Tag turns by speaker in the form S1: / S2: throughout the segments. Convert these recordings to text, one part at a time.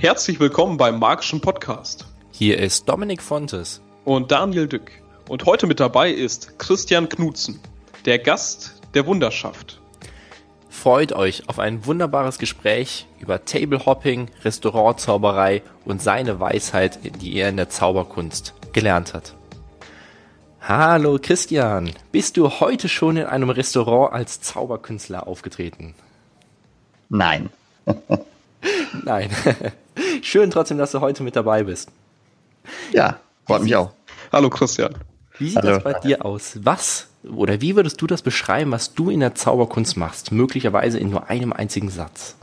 S1: Herzlich willkommen beim Magischen Podcast.
S2: Hier ist Dominik Fontes
S1: und Daniel Dück. Und heute mit dabei ist Christian Knutzen, der Gast der Wunderschaft.
S2: Freut euch auf ein wunderbares Gespräch über Tablehopping, Restaurantzauberei und seine Weisheit, die er in der Zauberkunst gelernt hat. Hallo Christian, bist du heute schon in einem Restaurant als Zauberkünstler aufgetreten?
S3: Nein.
S2: Nein. Schön trotzdem, dass du heute mit dabei bist.
S3: Ja, freut mich auch.
S1: Hallo Christian.
S2: Wie sieht Hallo. das bei dir aus? Was oder wie würdest du das beschreiben, was du in der Zauberkunst machst? Möglicherweise in nur einem einzigen Satz.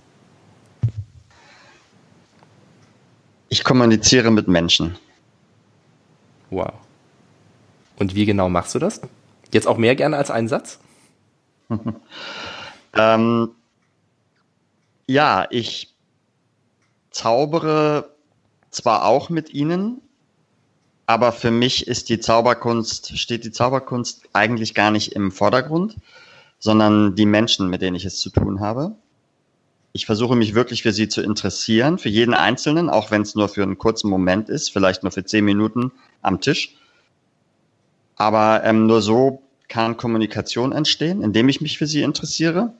S3: Ich kommuniziere mit Menschen.
S2: Wow. Und wie genau machst du das? Jetzt auch mehr gerne als einen Satz?
S3: ähm, ja, ich zaubere zwar auch mit ihnen, aber für mich ist die Zauberkunst, steht die Zauberkunst eigentlich gar nicht im Vordergrund, sondern die Menschen, mit denen ich es zu tun habe. Ich versuche mich wirklich für sie zu interessieren, für jeden Einzelnen, auch wenn es nur für einen kurzen Moment ist, vielleicht nur für zehn Minuten am Tisch. Aber ähm, nur so kann Kommunikation entstehen, indem ich mich für sie interessiere.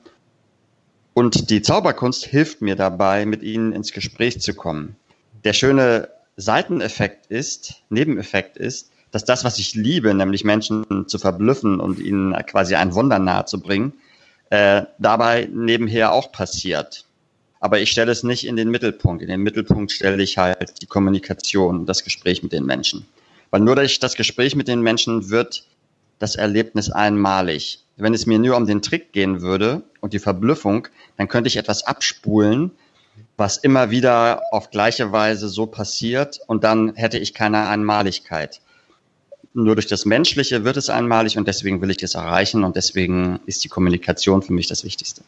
S3: Und die Zauberkunst hilft mir dabei, mit ihnen ins Gespräch zu kommen. Der schöne Seiteneffekt ist, Nebeneffekt ist, dass das, was ich liebe, nämlich Menschen zu verblüffen und ihnen quasi ein Wunder nahe zu bringen, äh, dabei nebenher auch passiert. Aber ich stelle es nicht in den Mittelpunkt. In den Mittelpunkt stelle ich halt die Kommunikation, das Gespräch mit den Menschen. Weil nur durch das Gespräch mit den Menschen wird das Erlebnis einmalig. Wenn es mir nur um den Trick gehen würde und die Verblüffung, dann könnte ich etwas abspulen, was immer wieder auf gleiche Weise so passiert und dann hätte ich keine Einmaligkeit. Nur durch das Menschliche wird es einmalig und deswegen will ich das erreichen und deswegen ist die Kommunikation für mich das Wichtigste.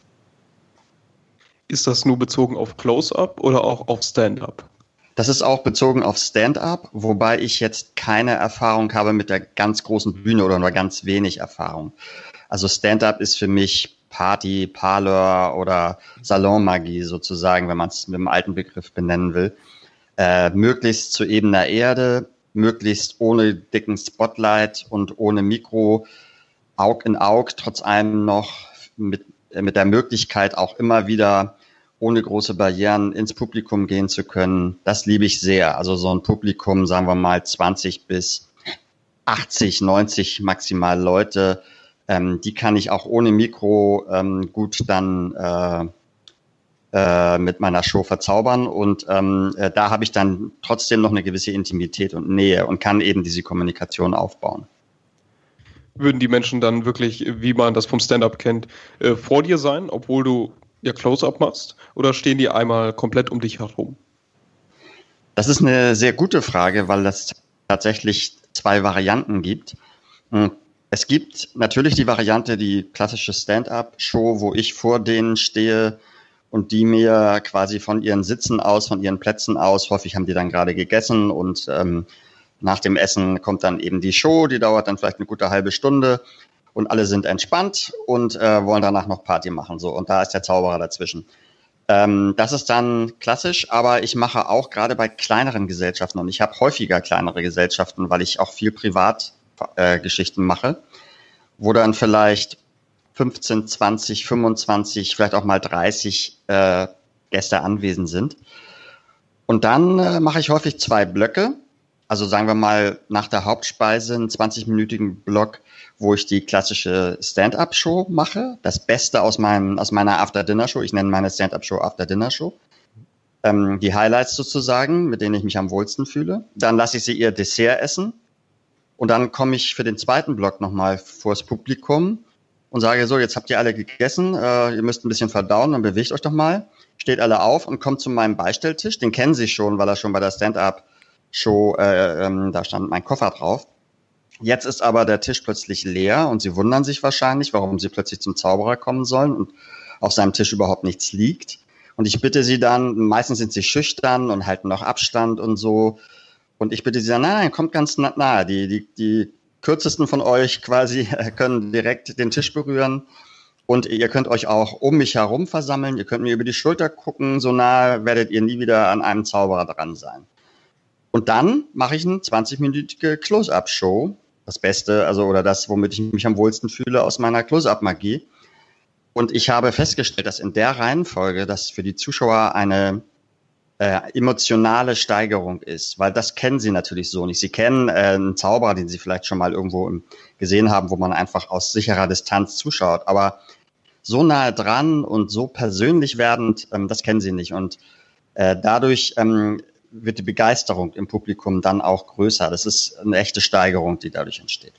S1: Ist das nur bezogen auf Close-up oder auch auf Stand-up?
S3: Das ist auch bezogen auf Stand-up, wobei ich jetzt keine Erfahrung habe mit der ganz großen Bühne oder nur ganz wenig Erfahrung. Also Stand-up ist für mich Party, Parlor oder Salonmagie sozusagen, wenn man es mit dem alten Begriff benennen will. Äh, möglichst zu ebener Erde, möglichst ohne dicken Spotlight und ohne Mikro, Aug in Aug, trotz allem noch mit, mit der Möglichkeit auch immer wieder ohne große Barrieren ins Publikum gehen zu können. Das liebe ich sehr. Also so ein Publikum, sagen wir mal 20 bis 80, 90 maximal Leute, ähm, die kann ich auch ohne Mikro ähm, gut dann äh, äh, mit meiner Show verzaubern. Und ähm, äh, da habe ich dann trotzdem noch eine gewisse Intimität und Nähe und kann eben diese Kommunikation aufbauen.
S1: Würden die Menschen dann wirklich, wie man das vom Stand-up kennt, äh, vor dir sein, obwohl du ja Close-up machst? Oder stehen die einmal komplett um dich herum?
S3: Das ist eine sehr gute Frage, weil es tatsächlich zwei Varianten gibt. Hm, es gibt natürlich die Variante, die klassische Stand-up-Show, wo ich vor denen stehe und die mir quasi von ihren Sitzen aus, von ihren Plätzen aus, häufig haben die dann gerade gegessen und ähm, nach dem Essen kommt dann eben die Show, die dauert dann vielleicht eine gute halbe Stunde und alle sind entspannt und äh, wollen danach noch Party machen. So und da ist der Zauberer dazwischen. Ähm, das ist dann klassisch, aber ich mache auch gerade bei kleineren Gesellschaften und ich habe häufiger kleinere Gesellschaften, weil ich auch viel privat äh, mache, wo dann vielleicht 15, 20, 25, vielleicht auch mal 30 äh, Gäste anwesend sind. Und dann äh, mache ich häufig zwei Blöcke. Also sagen wir mal nach der Hauptspeise einen 20-minütigen Block, wo ich die klassische Stand-up-Show mache. Das Beste aus, meinem, aus meiner After-Dinner-Show. Ich nenne meine Stand-up-Show After-Dinner-Show. Ähm, die Highlights sozusagen, mit denen ich mich am wohlsten fühle. Dann lasse ich sie ihr Dessert essen. Und dann komme ich für den zweiten Block nochmal vors Publikum und sage so, jetzt habt ihr alle gegessen, äh, ihr müsst ein bisschen verdauen, dann bewegt euch doch mal. Steht alle auf und kommt zu meinem Beistelltisch. Den kennen sie schon, weil er schon bei der Stand-up-Show, äh, ähm, da stand mein Koffer drauf. Jetzt ist aber der Tisch plötzlich leer und sie wundern sich wahrscheinlich, warum sie plötzlich zum Zauberer kommen sollen und auf seinem Tisch überhaupt nichts liegt. Und ich bitte sie dann, meistens sind sie schüchtern und halten noch Abstand und so. Und ich bitte Sie dann, nein, nein, kommt ganz nahe. Die, die, die kürzesten von euch quasi können direkt den Tisch berühren. Und ihr könnt euch auch um mich herum versammeln. Ihr könnt mir über die Schulter gucken. So nah werdet ihr nie wieder an einem Zauberer dran sein. Und dann mache ich eine 20-minütige Close-Up-Show. Das Beste, also oder das, womit ich mich am wohlsten fühle aus meiner Close-Up-Magie. Und ich habe festgestellt, dass in der Reihenfolge das für die Zuschauer eine äh, emotionale Steigerung ist, weil das kennen sie natürlich so nicht. Sie kennen äh, einen Zauberer, den sie vielleicht schon mal irgendwo im, gesehen haben, wo man einfach aus sicherer Distanz zuschaut. Aber so nahe dran und so persönlich werdend, ähm, das kennen sie nicht. Und äh, dadurch ähm, wird die Begeisterung im Publikum dann auch größer. Das ist eine echte Steigerung, die dadurch entsteht.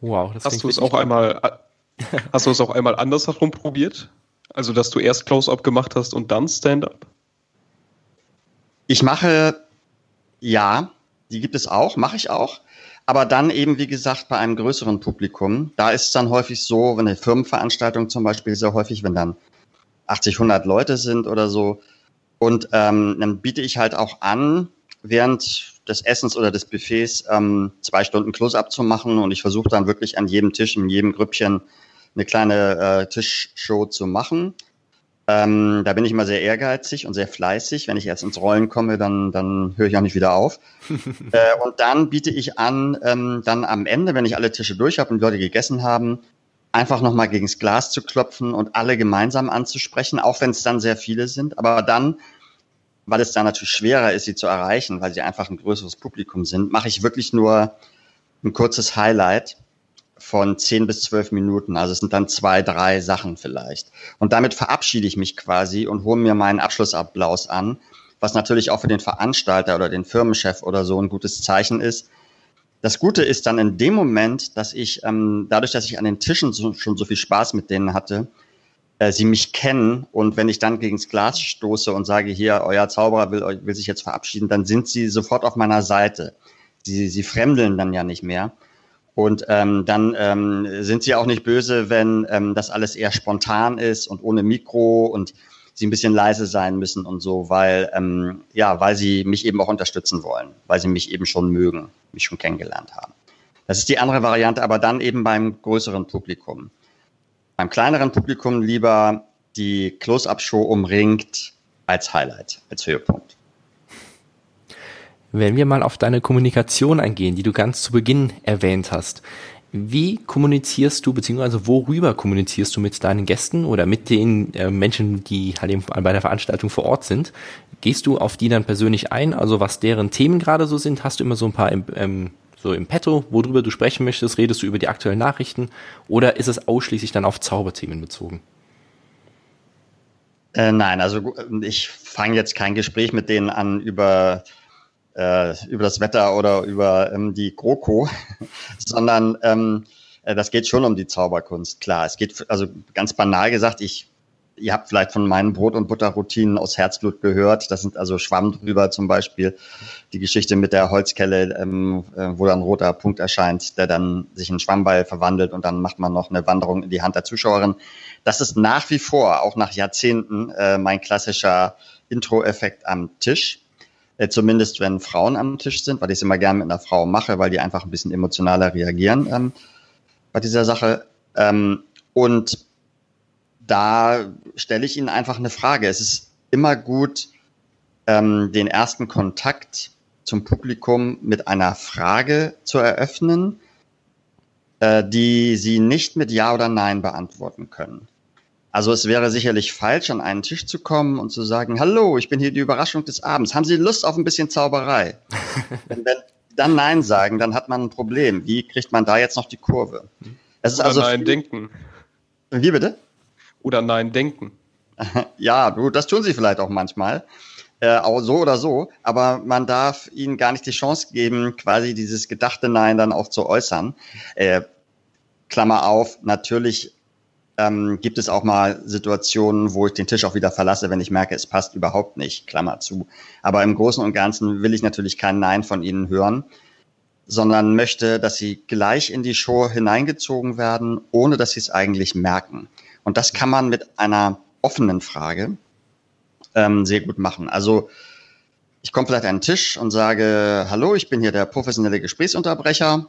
S1: Wow, das hast du es auch einmal, hast du es auch einmal andersherum probiert? Also, dass du erst Close-Up gemacht hast und dann Stand-Up?
S3: Ich mache, ja, die gibt es auch, mache ich auch. Aber dann eben, wie gesagt, bei einem größeren Publikum. Da ist es dann häufig so, wenn eine Firmenveranstaltung zum Beispiel sehr häufig, wenn dann 80, 100 Leute sind oder so, und ähm, dann biete ich halt auch an, während des Essens oder des Buffets ähm, zwei Stunden Close-up zu machen. Und ich versuche dann wirklich an jedem Tisch, in jedem Grüppchen eine kleine äh, Tischshow zu machen. Ähm, da bin ich immer sehr ehrgeizig und sehr fleißig. Wenn ich jetzt ins Rollen komme, dann, dann höre ich auch nicht wieder auf. äh, und dann biete ich an, ähm, dann am Ende, wenn ich alle Tische durch habe und die Leute gegessen haben, einfach nochmal gegens Glas zu klopfen und alle gemeinsam anzusprechen, auch wenn es dann sehr viele sind. Aber dann, weil es dann natürlich schwerer ist, sie zu erreichen, weil sie einfach ein größeres Publikum sind, mache ich wirklich nur ein kurzes Highlight von zehn bis zwölf Minuten. Also es sind dann zwei, drei Sachen vielleicht. Und damit verabschiede ich mich quasi und hole mir meinen Abschlussapplaus an, was natürlich auch für den Veranstalter oder den Firmenchef oder so ein gutes Zeichen ist, das Gute ist dann in dem Moment, dass ich, ähm, dadurch, dass ich an den Tischen so, schon so viel Spaß mit denen hatte, äh, sie mich kennen und wenn ich dann gegens Glas stoße und sage, hier, euer Zauberer will, will sich jetzt verabschieden, dann sind sie sofort auf meiner Seite. Sie, sie fremdeln dann ja nicht mehr. Und ähm, dann ähm, sind sie auch nicht böse, wenn ähm, das alles eher spontan ist und ohne Mikro und sie ein bisschen leise sein müssen und so, weil, ähm, ja, weil sie mich eben auch unterstützen wollen, weil sie mich eben schon mögen, mich schon kennengelernt haben. Das ist die andere Variante, aber dann eben beim größeren Publikum. Beim kleineren Publikum lieber die Close-Up-Show umringt als Highlight, als Höhepunkt.
S2: Wenn wir mal auf deine Kommunikation eingehen, die du ganz zu Beginn erwähnt hast, wie kommunizierst du, beziehungsweise worüber kommunizierst du mit deinen Gästen oder mit den äh, Menschen, die halt eben bei der Veranstaltung vor Ort sind? Gehst du auf die dann persönlich ein, also was deren Themen gerade so sind? Hast du immer so ein paar im, ähm, so im Petto, worüber du sprechen möchtest? Redest du über die aktuellen Nachrichten? Oder ist es ausschließlich dann auf Zauberthemen bezogen?
S3: Äh, nein, also ich fange jetzt kein Gespräch mit denen an über äh, über das Wetter oder über ähm, die GroKo, sondern ähm, äh, das geht schon um die Zauberkunst. Klar, es geht, also ganz banal gesagt, ich Ihr habt vielleicht von meinen Brot- und Butterroutinen aus Herzblut gehört. Das sind also Schwamm drüber zum Beispiel. Die Geschichte mit der Holzkelle, ähm, äh, wo dann ein roter Punkt erscheint, der dann sich in Schwammball verwandelt und dann macht man noch eine Wanderung in die Hand der Zuschauerin. Das ist nach wie vor, auch nach Jahrzehnten, äh, mein klassischer Intro-Effekt am Tisch. Äh, zumindest wenn Frauen am Tisch sind, weil ich es immer gerne mit einer Frau mache, weil die einfach ein bisschen emotionaler reagieren ähm, bei dieser Sache. Ähm, und da stelle ich Ihnen einfach eine Frage. Es ist immer gut, ähm, den ersten Kontakt zum Publikum mit einer Frage zu eröffnen, äh, die Sie nicht mit Ja oder Nein beantworten können. Also es wäre sicherlich falsch, an einen Tisch zu kommen und zu sagen, hallo, ich bin hier die Überraschung des Abends. Haben Sie Lust auf ein bisschen Zauberei? wenn, wenn dann Nein sagen, dann hat man ein Problem. Wie kriegt man da jetzt noch die Kurve?
S1: Es ist Oder also Nein denken.
S3: Wie bitte?
S1: Oder Nein denken.
S3: ja, gut, das tun sie vielleicht auch manchmal. Äh, auch so oder so, aber man darf ihnen gar nicht die Chance geben, quasi dieses gedachte Nein dann auch zu äußern. Äh, Klammer auf, natürlich ähm, gibt es auch mal Situationen, wo ich den Tisch auch wieder verlasse, wenn ich merke, es passt überhaupt nicht, Klammer zu. Aber im Großen und Ganzen will ich natürlich kein Nein von Ihnen hören, sondern möchte, dass Sie gleich in die Show hineingezogen werden, ohne dass Sie es eigentlich merken. Und das kann man mit einer offenen Frage ähm, sehr gut machen. Also ich komme vielleicht an einen Tisch und sage, hallo, ich bin hier der professionelle Gesprächsunterbrecher,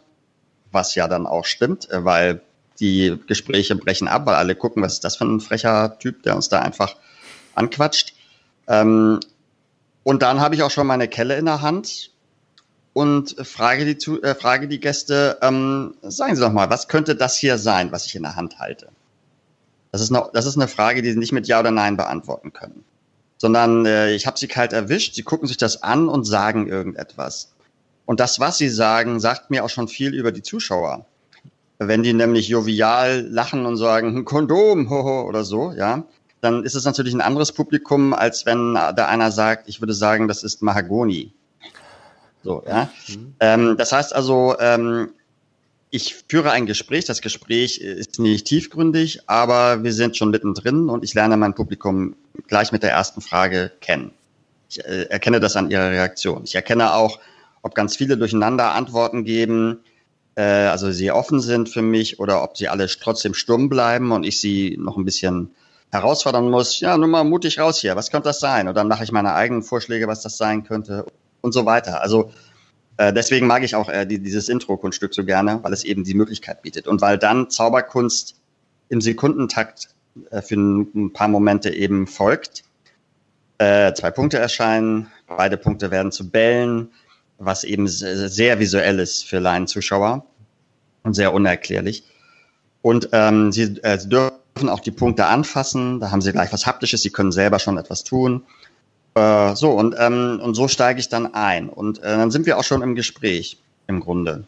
S3: was ja dann auch stimmt, äh, weil die Gespräche brechen ab, weil alle gucken, was ist das für ein frecher Typ, der uns da einfach anquatscht. Ähm, und dann habe ich auch schon meine Kelle in der Hand und frage die, zu, äh, frage die Gäste, ähm, sagen Sie doch mal, was könnte das hier sein, was ich in der Hand halte? Das ist, eine, das ist eine Frage, die Sie nicht mit Ja oder Nein beantworten können. Sondern äh, ich habe sie kalt erwischt, sie gucken sich das an und sagen irgendetwas. Und das, was sie sagen, sagt mir auch schon viel über die Zuschauer. Wenn die nämlich jovial lachen und sagen, ein Kondom, hoho, oder so, ja, dann ist es natürlich ein anderes Publikum, als wenn da einer sagt, ich würde sagen, das ist Mahagoni. So, ja. Mhm. Ähm, das heißt also, ähm, ich führe ein Gespräch. Das Gespräch ist nicht tiefgründig, aber wir sind schon mittendrin und ich lerne mein Publikum gleich mit der ersten Frage kennen. Ich äh, erkenne das an ihrer Reaktion. Ich erkenne auch, ob ganz viele durcheinander Antworten geben, äh, also sie offen sind für mich oder ob sie alle trotzdem stumm bleiben und ich sie noch ein bisschen herausfordern muss. Ja, nur mal mutig raus hier. Was könnte das sein? Und dann mache ich meine eigenen Vorschläge, was das sein könnte und so weiter. Also äh, deswegen mag ich auch äh, die, dieses Intro-Kunststück so gerne, weil es eben die Möglichkeit bietet. Und weil dann Zauberkunst im Sekundentakt äh, für ein paar Momente eben folgt. Äh, zwei Punkte erscheinen, beide Punkte werden zu Bällen, was eben sehr visuell ist für Laienzuschauer und sehr unerklärlich. Und ähm, sie, äh, sie dürfen auch die Punkte anfassen, da haben sie gleich was Haptisches, sie können selber schon etwas tun. Äh, so, und, ähm, und so steige ich dann ein. Und äh, dann sind wir auch schon im Gespräch, im Grunde.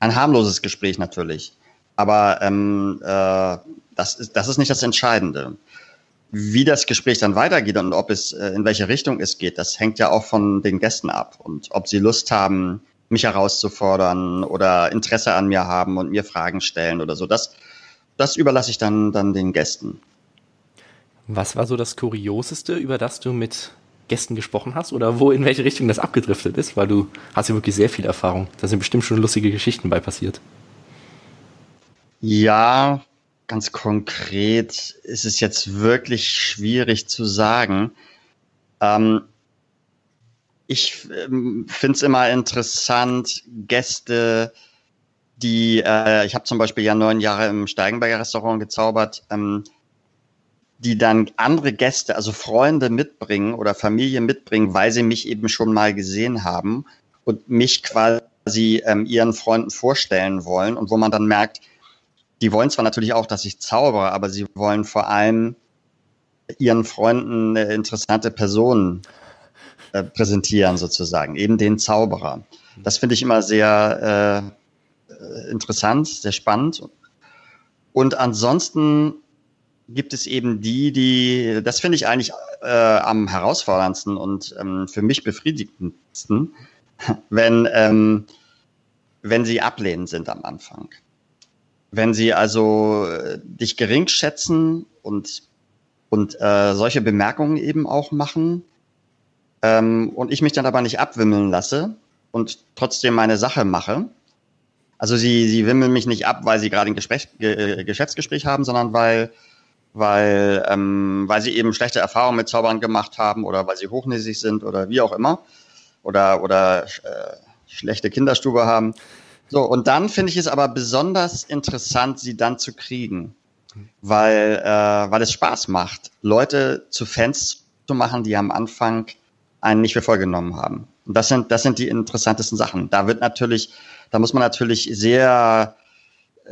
S3: Ein harmloses Gespräch natürlich. Aber ähm, äh, das, ist, das ist nicht das Entscheidende. Wie das Gespräch dann weitergeht und ob es äh, in welche Richtung es geht, das hängt ja auch von den Gästen ab. Und ob sie Lust haben, mich herauszufordern oder Interesse an mir haben und mir Fragen stellen oder so. Das, das überlasse ich dann, dann den Gästen.
S2: Was war so das Kurioseste, über das du mit Gästen gesprochen hast oder wo in welche Richtung das abgedriftet ist? Weil du hast ja wirklich sehr viel Erfahrung. Da sind bestimmt schon lustige Geschichten bei passiert.
S3: Ja, ganz konkret ist es jetzt wirklich schwierig zu sagen. Ähm, ich ähm, finde es immer interessant, Gäste, die, äh, ich habe zum Beispiel ja neun Jahre im Steigenberger Restaurant gezaubert, ähm, die dann andere Gäste, also Freunde mitbringen oder Familie mitbringen, weil sie mich eben schon mal gesehen haben und mich quasi ähm, ihren Freunden vorstellen wollen und wo man dann merkt, die wollen zwar natürlich auch, dass ich zaubere, aber sie wollen vor allem ihren Freunden interessante Personen äh, präsentieren sozusagen, eben den Zauberer. Das finde ich immer sehr äh, interessant, sehr spannend. Und ansonsten gibt es eben die, die, das finde ich eigentlich äh, am herausforderndsten und ähm, für mich befriedigendsten, wenn, ähm, wenn sie ablehnend sind am Anfang. Wenn sie also äh, dich gering schätzen und, und äh, solche Bemerkungen eben auch machen ähm, und ich mich dann aber nicht abwimmeln lasse und trotzdem meine Sache mache. Also sie, sie wimmeln mich nicht ab, weil sie gerade ein Gespräch, Ge Geschäftsgespräch haben, sondern weil weil, ähm, weil sie eben schlechte Erfahrungen mit Zaubern gemacht haben oder weil sie hochnäsig sind oder wie auch immer oder, oder äh, schlechte Kinderstube haben. So, und dann finde ich es aber besonders interessant, sie dann zu kriegen, weil, äh, weil es Spaß macht, Leute zu Fans zu machen, die am Anfang einen nicht für voll genommen haben. Und das sind, das sind die interessantesten Sachen. Da wird natürlich, da muss man natürlich sehr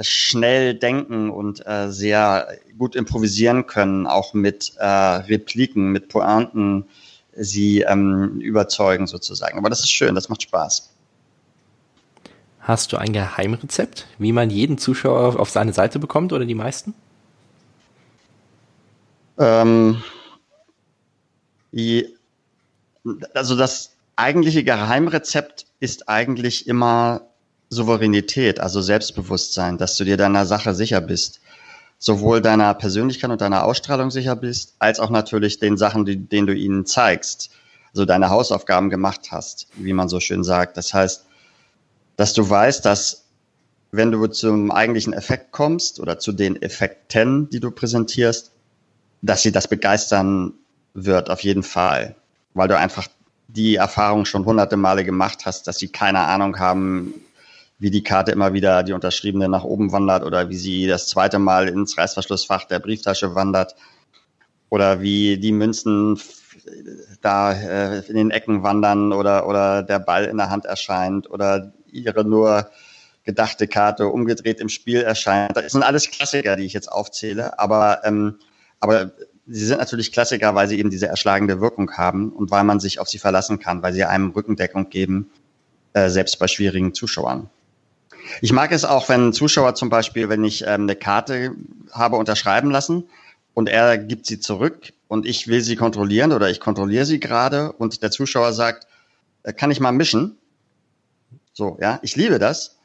S3: schnell denken und äh, sehr gut improvisieren können, auch mit äh, Repliken, mit Pointen sie ähm, überzeugen sozusagen. Aber das ist schön, das macht Spaß.
S2: Hast du ein Geheimrezept, wie man jeden Zuschauer auf seine Seite bekommt oder die meisten?
S3: Ähm, also das eigentliche Geheimrezept ist eigentlich immer Souveränität, also Selbstbewusstsein, dass du dir deiner Sache sicher bist. Sowohl deiner Persönlichkeit und deiner Ausstrahlung sicher bist, als auch natürlich den Sachen, die, denen du ihnen zeigst. Also deine Hausaufgaben gemacht hast, wie man so schön sagt. Das heißt, dass du weißt, dass wenn du zum eigentlichen Effekt kommst oder zu den Effekten, die du präsentierst, dass sie das begeistern wird, auf jeden Fall. Weil du einfach die Erfahrung schon hunderte Male gemacht hast, dass sie keine Ahnung haben, wie die Karte immer wieder die unterschriebene nach oben wandert oder wie sie das zweite Mal ins Reißverschlussfach der Brieftasche wandert oder wie die Münzen da äh, in den Ecken wandern oder, oder der Ball in der Hand erscheint oder ihre nur gedachte Karte umgedreht im Spiel erscheint. Das sind alles Klassiker, die ich jetzt aufzähle, aber, ähm, aber sie sind natürlich Klassiker, weil sie eben diese erschlagende Wirkung haben und weil man sich auf sie verlassen kann, weil sie einem Rückendeckung geben, äh, selbst bei schwierigen Zuschauern. Ich mag es auch, wenn Zuschauer zum Beispiel, wenn ich ähm, eine Karte habe unterschreiben lassen und er gibt sie zurück und ich will sie kontrollieren oder ich kontrolliere sie gerade und der Zuschauer sagt, äh, kann ich mal mischen? So, ja, ich liebe das,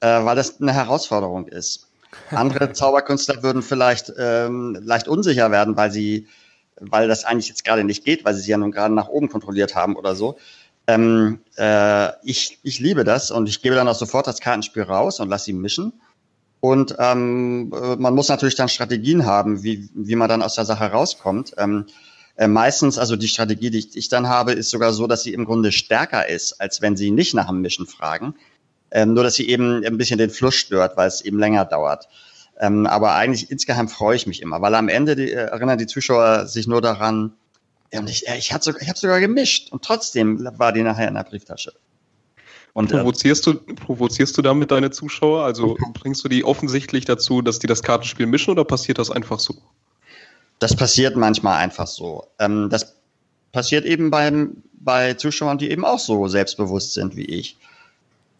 S3: äh, weil das eine Herausforderung ist. Andere Zauberkünstler würden vielleicht ähm, leicht unsicher werden, weil sie, weil das eigentlich jetzt gerade nicht geht, weil sie sie ja nun gerade nach oben kontrolliert haben oder so. Ähm, äh, ich, ich liebe das und ich gebe dann auch sofort das Kartenspiel raus und lasse sie mischen. Und ähm, äh, man muss natürlich dann Strategien haben, wie, wie man dann aus der Sache rauskommt. Ähm, äh, meistens, also die Strategie, die ich, ich, dann habe, ist sogar so, dass sie im Grunde stärker ist, als wenn sie nicht nach dem Mischen fragen. Ähm, nur, dass sie eben ein bisschen den Fluss stört, weil es eben länger dauert. Ähm, aber eigentlich insgeheim freue ich mich immer, weil am Ende die, äh, erinnern die Zuschauer sich nur daran, ja, und ich, ich, sogar, ich habe sogar gemischt und trotzdem war die nachher in der Brieftasche.
S1: Und, äh, provozierst, du, provozierst du damit deine Zuschauer? Also bringst du die offensichtlich dazu, dass die das Kartenspiel mischen oder passiert das einfach so?
S3: Das passiert manchmal einfach so. Ähm, das passiert eben beim, bei Zuschauern, die eben auch so selbstbewusst sind wie ich.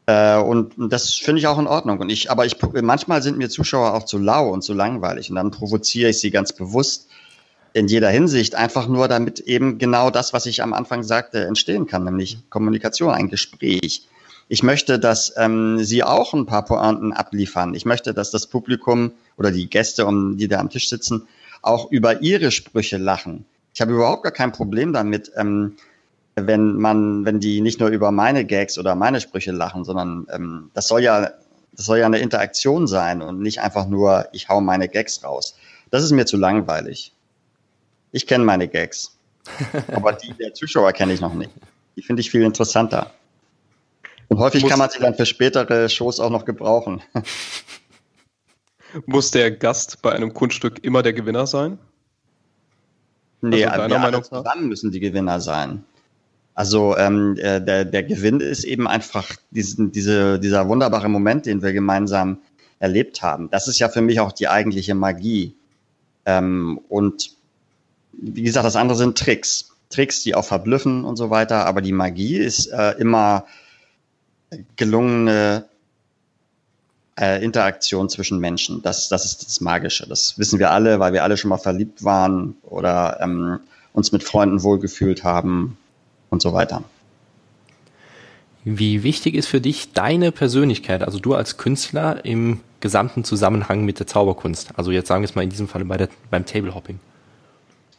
S3: Äh, und das finde ich auch in Ordnung. Und ich, aber ich, manchmal sind mir Zuschauer auch zu lau und zu langweilig und dann provoziere ich sie ganz bewusst in jeder Hinsicht, einfach nur damit eben genau das, was ich am Anfang sagte, entstehen kann, nämlich Kommunikation, ein Gespräch. Ich möchte, dass ähm, Sie auch ein paar Pointen abliefern. Ich möchte, dass das Publikum oder die Gäste, um die da am Tisch sitzen, auch über ihre Sprüche lachen. Ich habe überhaupt gar kein Problem damit, ähm, wenn man, wenn die nicht nur über meine Gags oder meine Sprüche lachen, sondern ähm, das soll ja, das soll ja eine Interaktion sein und nicht einfach nur, ich hau meine Gags raus. Das ist mir zu langweilig. Ich kenne meine Gags. Aber die der Zuschauer kenne ich noch nicht. Die finde ich viel interessanter. Und häufig kann man sie dann für spätere Shows auch noch gebrauchen.
S1: Muss der Gast bei einem Kunststück immer der Gewinner sein?
S3: Nee, also wir alle zusammen müssen die Gewinner sein. Also ähm, äh, der, der Gewinn ist eben einfach diesen, diese, dieser wunderbare Moment, den wir gemeinsam erlebt haben. Das ist ja für mich auch die eigentliche Magie. Ähm, und wie gesagt, das andere sind Tricks. Tricks, die auch verblüffen und so weiter. Aber die Magie ist äh, immer gelungene äh, Interaktion zwischen Menschen. Das, das ist das Magische. Das wissen wir alle, weil wir alle schon mal verliebt waren oder ähm, uns mit Freunden wohlgefühlt haben und so weiter.
S2: Wie wichtig ist für dich deine Persönlichkeit, also du als Künstler im gesamten Zusammenhang mit der Zauberkunst? Also jetzt sagen wir es mal in diesem Fall bei der, beim Tablehopping.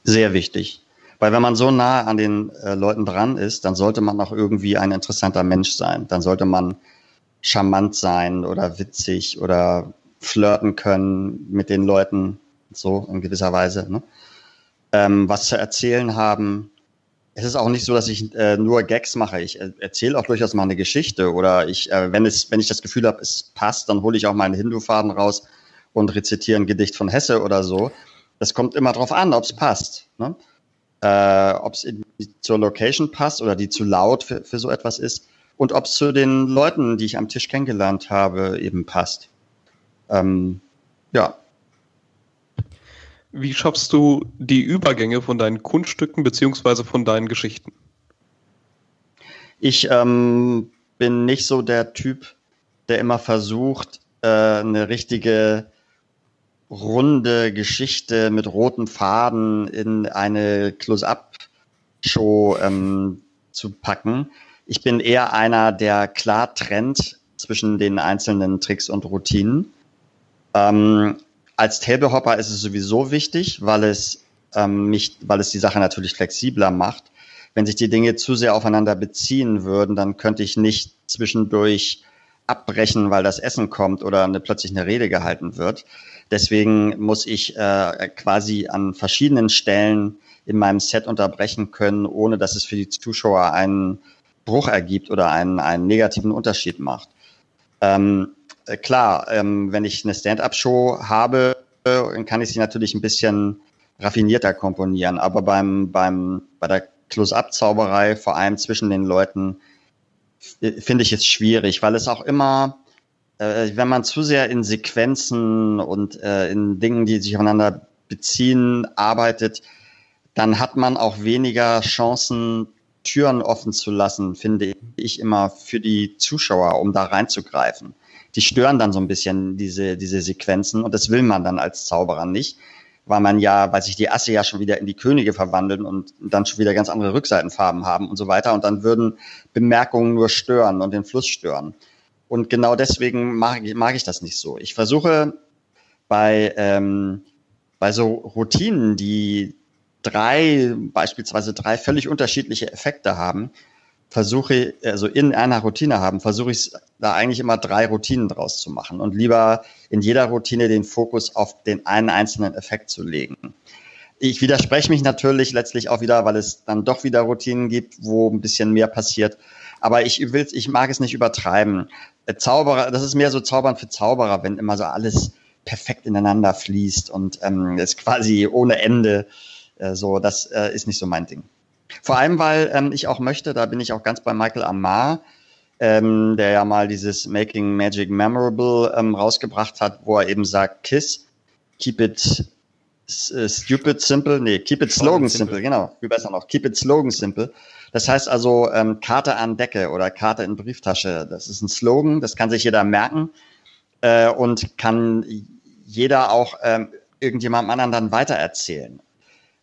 S3: Sehr wichtig. Weil wenn man so nah an den äh, Leuten dran ist, dann sollte man auch irgendwie ein interessanter Mensch sein. Dann sollte man charmant sein oder witzig oder flirten können mit den Leuten, so in gewisser Weise. Ne? Ähm, was zu erzählen haben. Es ist auch nicht so, dass ich äh, nur Gags mache. Ich äh, erzähle auch durchaus mal eine Geschichte oder ich, äh, wenn es, wenn ich das Gefühl habe, es passt, dann hole ich auch meinen Hindu-Faden raus und rezitiere ein Gedicht von Hesse oder so. Das kommt immer drauf an, ob es passt. Ne? Äh, ob es zur Location passt oder die zu laut für, für so etwas ist und ob es zu den Leuten, die ich am Tisch kennengelernt habe, eben passt. Ähm, ja.
S1: Wie schaffst du die Übergänge von deinen Kunststücken beziehungsweise von deinen Geschichten?
S3: Ich ähm, bin nicht so der Typ, der immer versucht, äh, eine richtige runde Geschichte mit roten Faden in eine Close-Up-Show ähm, zu packen. Ich bin eher einer, der klar trennt zwischen den einzelnen Tricks und Routinen. Ähm, als Tablehopper ist es sowieso wichtig, weil es ähm, mich, weil es die Sache natürlich flexibler macht. Wenn sich die Dinge zu sehr aufeinander beziehen würden, dann könnte ich nicht zwischendurch abbrechen, weil das Essen kommt oder eine, plötzlich eine Rede gehalten wird. Deswegen muss ich äh, quasi an verschiedenen Stellen in meinem Set unterbrechen können, ohne dass es für die Zuschauer einen Bruch ergibt oder einen, einen negativen Unterschied macht. Ähm, äh, klar, ähm, wenn ich eine Stand-up-Show habe, dann kann ich sie natürlich ein bisschen raffinierter komponieren. Aber beim, beim, bei der Close-up-Zauberei, vor allem zwischen den Leuten, finde ich es schwierig, weil es auch immer, äh, wenn man zu sehr in Sequenzen und äh, in Dingen, die sich aufeinander beziehen, arbeitet, dann hat man auch weniger Chancen, Türen offen zu lassen, finde ich immer für die Zuschauer, um da reinzugreifen. Die stören dann so ein bisschen diese, diese Sequenzen und das will man dann als Zauberer nicht, weil man ja, weil sich die Asse ja schon wieder in die Könige verwandeln und dann schon wieder ganz andere Rückseitenfarben haben und so weiter und dann würden Bemerkungen nur stören und den Fluss stören. Und genau deswegen mag ich, mag ich das nicht so. Ich versuche bei, ähm, bei so Routinen, die drei, beispielsweise drei völlig unterschiedliche Effekte haben, versuche, also in einer Routine haben, versuche ich da eigentlich immer drei Routinen draus zu machen und lieber in jeder Routine den Fokus auf den einen einzelnen Effekt zu legen. Ich widerspreche mich natürlich letztlich auch wieder, weil es dann doch wieder Routinen gibt, wo ein bisschen mehr passiert. Aber ich will, ich mag es nicht übertreiben. Zauberer, das ist mehr so Zaubern für Zauberer, wenn immer so alles perfekt ineinander fließt und ähm, es quasi ohne Ende so, das äh, ist nicht so mein Ding. Vor allem, weil ähm, ich auch möchte, da bin ich auch ganz bei Michael Amar, ähm, der ja mal dieses Making Magic Memorable ähm, rausgebracht hat, wo er eben sagt, KISS, keep it uh, stupid simple, nee, keep it slogan simple, simple, genau, wie besser noch, keep it slogan simple. Das heißt also ähm, Karte an Decke oder Karte in Brieftasche, das ist ein Slogan, das kann sich jeder merken äh, und kann jeder auch ähm, irgendjemandem anderen dann weitererzählen.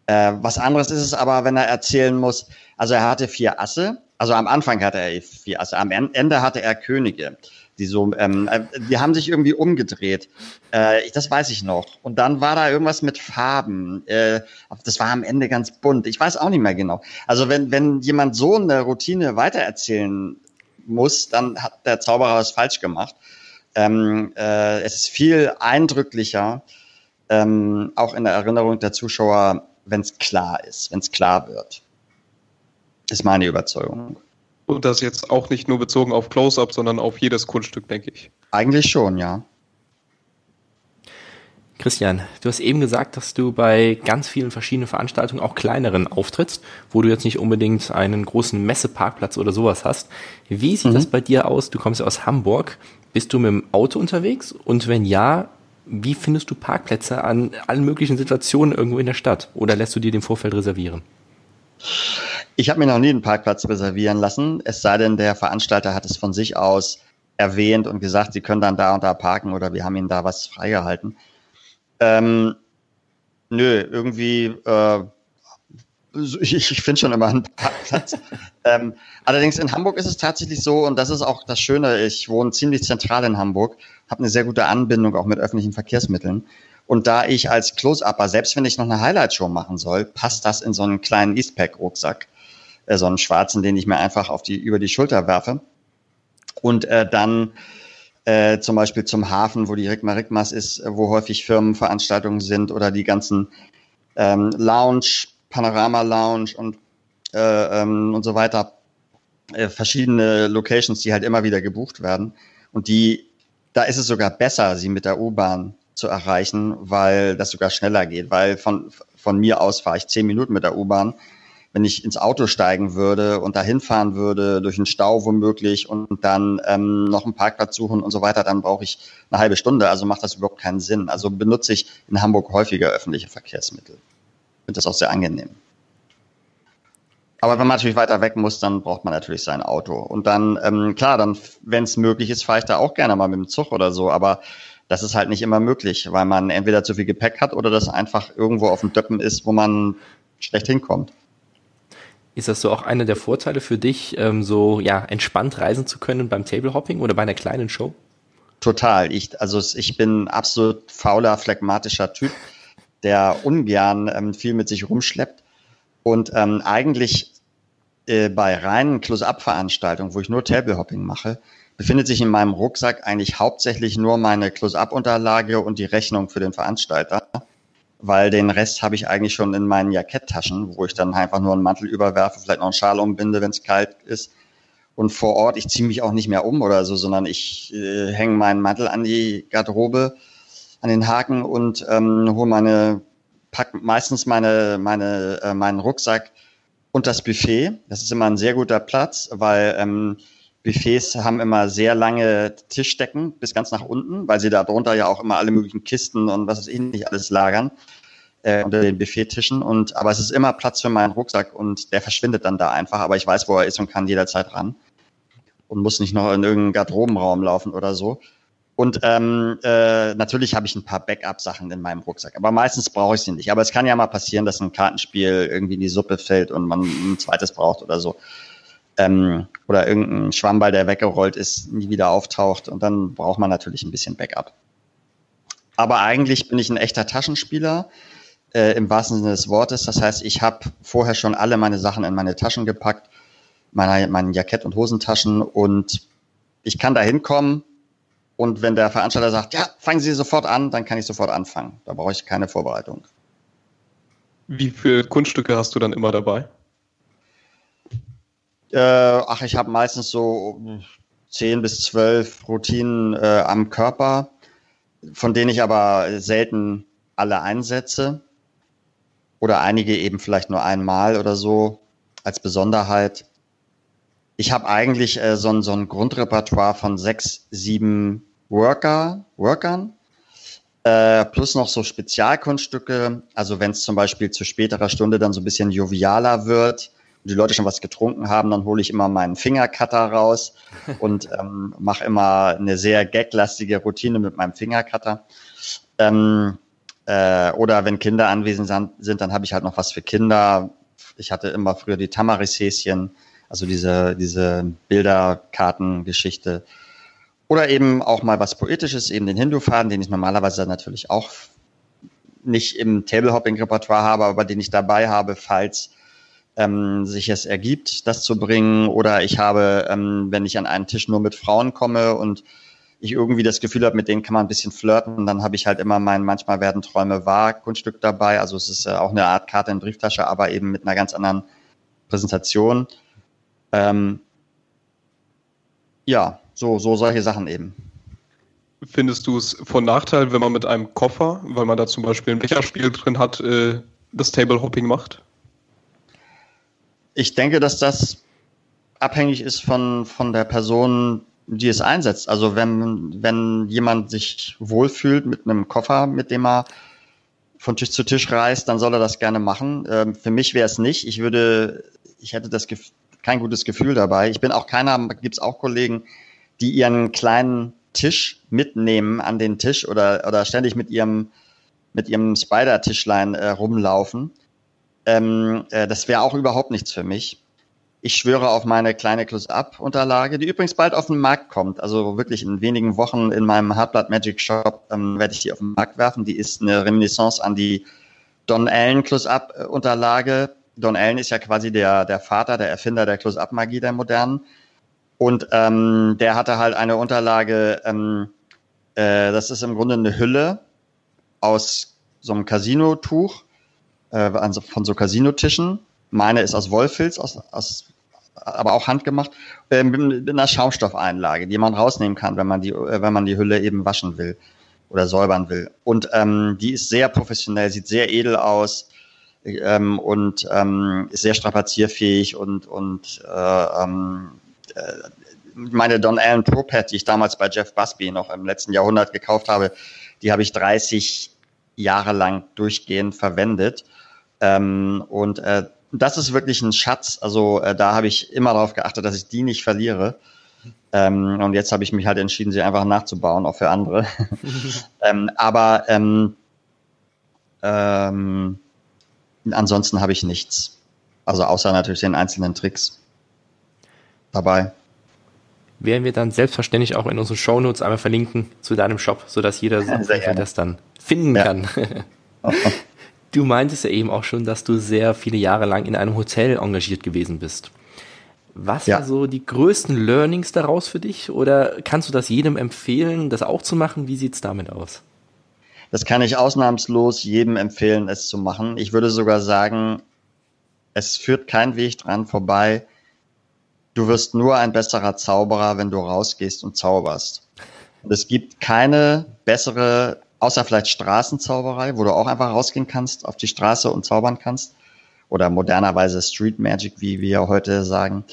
S3: Äh, was anderes ist es aber, wenn er erzählen muss, also er hatte vier Asse, also am Anfang hatte er vier Asse, am Ende hatte er Könige. Die so, ähm, äh, die haben sich irgendwie umgedreht. Äh, das weiß ich noch. Und dann war da irgendwas mit Farben. Äh, das war am Ende ganz bunt. Ich weiß auch nicht mehr genau. Also wenn, wenn jemand so eine Routine weitererzählen muss, dann hat der Zauberer was falsch gemacht. Ähm, äh, es ist viel eindrücklicher, ähm, auch in der Erinnerung der Zuschauer, wenn es klar ist, wenn es klar wird. Ist meine Überzeugung.
S1: Und das jetzt auch nicht nur bezogen auf Close-Up, sondern auf jedes Kunststück, denke ich.
S3: Eigentlich schon, ja.
S2: Christian, du hast eben gesagt, dass du bei ganz vielen verschiedenen Veranstaltungen, auch kleineren, auftrittst, wo du jetzt nicht unbedingt einen großen Messeparkplatz oder sowas hast. Wie sieht mhm. das bei dir aus? Du kommst ja aus Hamburg. Bist du mit dem Auto unterwegs? Und wenn ja, wie findest du Parkplätze an allen möglichen Situationen irgendwo in der Stadt? Oder lässt du dir den Vorfeld reservieren?
S3: Ich habe mir noch nie einen Parkplatz reservieren lassen, es sei denn, der Veranstalter hat es von sich aus erwähnt und gesagt, sie können dann da und da parken oder wir haben ihnen da was freigehalten. Ähm, nö, irgendwie äh, ich, ich finde schon immer einen Parkplatz. ähm, allerdings in Hamburg ist es tatsächlich so, und das ist auch das Schöne, ich wohne ziemlich zentral in Hamburg, habe eine sehr gute Anbindung auch mit öffentlichen Verkehrsmitteln. Und da ich als Close-Upper, selbst wenn ich noch eine Highlight-Show machen soll, passt das in so einen kleinen Eastpack-Rucksack, äh, so einen schwarzen, den ich mir einfach auf die, über die Schulter werfe. Und äh, dann äh, zum Beispiel zum Hafen, wo die Rigma Rigmas ist, wo häufig Firmenveranstaltungen sind oder die ganzen ähm, Lounge, Panorama Lounge und, äh, ähm, und so weiter. Äh, verschiedene Locations, die halt immer wieder gebucht werden. Und die, da ist es sogar besser, sie mit der U-Bahn zu erreichen, weil das sogar schneller geht. Weil von, von mir aus fahre ich zehn Minuten mit der U-Bahn. Wenn ich ins Auto steigen würde und dahin fahren würde, durch einen Stau womöglich und dann ähm, noch einen Parkplatz suchen und so weiter, dann brauche ich eine halbe Stunde. Also macht das überhaupt keinen Sinn. Also benutze ich in Hamburg häufiger öffentliche Verkehrsmittel finde das auch sehr angenehm. Aber wenn man natürlich weiter weg muss, dann braucht man natürlich sein Auto. Und dann, ähm, klar, dann, wenn es möglich ist, fahre ich da auch gerne mal mit dem Zug oder so. Aber das ist halt nicht immer möglich, weil man entweder zu viel Gepäck hat oder das einfach irgendwo auf dem Döppen ist, wo man schlecht hinkommt.
S2: Ist das so auch einer der Vorteile für dich, ähm, so ja entspannt reisen zu können beim Tablehopping oder bei einer kleinen Show?
S3: Total. Ich, also ich bin absolut fauler, phlegmatischer Typ der ungern ähm, viel mit sich rumschleppt. Und ähm, eigentlich äh, bei reinen Close-Up-Veranstaltungen, wo ich nur Table-Hopping mache, befindet sich in meinem Rucksack eigentlich hauptsächlich nur meine Close-Up-Unterlage und die Rechnung für den Veranstalter, weil den Rest habe ich eigentlich schon in meinen Jacketttaschen, wo ich dann einfach nur einen Mantel überwerfe, vielleicht noch einen Schal umbinde, wenn es kalt ist. Und vor Ort, ich ziehe mich auch nicht mehr um oder so, sondern ich äh, hänge meinen Mantel an die Garderobe, an den Haken und ähm, hole meine, pack meistens meine, meine, äh, meinen Rucksack und das Buffet. Das ist immer ein sehr guter Platz, weil ähm, Buffets haben immer sehr lange Tischdecken bis ganz nach unten, weil sie da drunter ja auch immer alle möglichen Kisten und was weiß ich nicht alles lagern äh, unter den Buffettischen. Und aber es ist immer Platz für meinen Rucksack und der verschwindet dann da einfach. Aber ich weiß, wo er ist und kann jederzeit ran und muss nicht noch in irgendeinen Garderobenraum laufen oder so. Und ähm, äh, natürlich habe ich ein paar Backup-Sachen in meinem Rucksack, aber meistens brauche ich sie nicht. Aber es kann ja mal passieren, dass ein Kartenspiel irgendwie in die Suppe fällt und man ein zweites braucht oder so. Ähm, oder irgendein Schwammball, der weggerollt ist, nie wieder auftaucht und dann braucht man natürlich ein bisschen Backup. Aber eigentlich bin ich ein echter Taschenspieler äh, im wahrsten Sinne des Wortes. Das heißt, ich habe vorher schon alle meine Sachen in meine Taschen gepackt, meine, meine Jackett- und Hosentaschen und ich kann da hinkommen und wenn der Veranstalter sagt, ja, fangen Sie sofort an, dann kann ich sofort anfangen. Da brauche ich keine Vorbereitung.
S1: Wie viele Kunststücke hast du dann immer dabei?
S3: Äh, ach, ich habe meistens so zehn bis zwölf Routinen äh, am Körper, von denen ich aber selten alle einsetze oder einige eben vielleicht nur einmal oder so als Besonderheit. Ich habe eigentlich äh, so, ein, so ein Grundrepertoire von sechs, sieben Worker, Workern, äh, plus noch so Spezialkunststücke. Also wenn es zum Beispiel zu späterer Stunde dann so ein bisschen jovialer wird und die Leute schon was getrunken haben, dann hole ich immer meinen Fingercutter raus und ähm, mache immer eine sehr gaglastige Routine mit meinem Fingercutter. Ähm, äh, oder wenn Kinder anwesend sind, dann habe ich halt noch was für Kinder. Ich hatte immer früher die Tamaris-Häschen, also diese, diese Bilderkartengeschichte. Oder eben auch mal was Poetisches, eben den Hindu-Faden, den ich normalerweise natürlich auch nicht im Table-Hopping-Repertoire habe, aber den ich dabei habe, falls ähm, sich es ergibt, das zu bringen. Oder ich habe, ähm, wenn ich an einen Tisch nur mit Frauen komme und ich irgendwie das Gefühl habe, mit denen kann man ein bisschen flirten, dann habe ich halt immer mein Manchmal werden Träume wahr Kunststück dabei. Also es ist äh, auch eine Art Karte in Brieftasche, aber eben mit einer ganz anderen Präsentation. Ähm, ja, so, so solche Sachen eben.
S1: Findest du es von Nachteil, wenn man mit einem Koffer, weil man da zum Beispiel ein Becherspiel drin hat, äh, das Table Hopping macht?
S3: Ich denke, dass das abhängig ist von, von der Person, die es einsetzt. Also wenn, wenn jemand sich wohlfühlt mit einem Koffer, mit dem er von Tisch zu Tisch reist, dann soll er das gerne machen. Ähm, für mich wäre es nicht. Ich würde, ich hätte das kein gutes Gefühl dabei. Ich bin auch keiner, gibt es auch Kollegen, die ihren kleinen Tisch mitnehmen an den Tisch oder, oder ständig mit ihrem, mit ihrem Spider-Tischlein äh, rumlaufen. Ähm, äh, das wäre auch überhaupt nichts für mich. Ich schwöre auf meine kleine Close-Up-Unterlage, die übrigens bald auf den Markt kommt. Also wirklich in wenigen Wochen in meinem Hardblood Magic Shop ähm, werde ich die auf den Markt werfen. Die ist eine Reminiscence an die Don Allen Close-Up-Unterlage. Don Allen ist ja quasi der, der Vater, der Erfinder der Close-Up-Magie der Modernen. Und ähm, der hatte halt eine Unterlage, ähm, äh, das ist im Grunde eine Hülle aus so einem Casino-Tuch, äh, also von so Casinotischen. Meine ist aus Wollfilz, aus, aus aber auch handgemacht, äh, mit einer Schaumstoffeinlage, die man rausnehmen kann, wenn man die, äh, wenn man die Hülle eben waschen will oder säubern will. Und ähm, die ist sehr professionell, sieht sehr edel aus ähm, und ähm, ist sehr strapazierfähig und und äh, ähm, äh, meine Don Allen Pro Pad, die ich damals bei Jeff Busby noch im letzten Jahrhundert gekauft habe, die habe ich 30 Jahre lang durchgehend verwendet. Ähm, und äh, das ist wirklich ein Schatz. Also äh, da habe ich immer darauf geachtet, dass ich die nicht verliere. Ähm, und jetzt habe ich mich halt entschieden, sie einfach nachzubauen, auch für andere. ähm, aber ähm, ähm, ansonsten habe ich nichts. Also außer natürlich den einzelnen Tricks dabei.
S2: Werden wir dann selbstverständlich auch in unseren Shownotes einmal verlinken zu deinem Shop, sodass jeder das dann finden ja. kann. Du meintest ja eben auch schon, dass du sehr viele Jahre lang in einem Hotel engagiert gewesen bist. Was ja. so die größten Learnings daraus für dich? Oder kannst du das jedem empfehlen, das auch zu machen? Wie sieht's damit aus?
S3: Das kann ich ausnahmslos jedem empfehlen, es zu machen. Ich würde sogar sagen, es führt kein Weg dran vorbei, du wirst nur ein besserer Zauberer, wenn du rausgehst und zauberst. Und es gibt keine bessere, außer vielleicht Straßenzauberei, wo du auch einfach rausgehen kannst auf die Straße und zaubern kannst. Oder modernerweise Street Magic, wie wir heute sagen.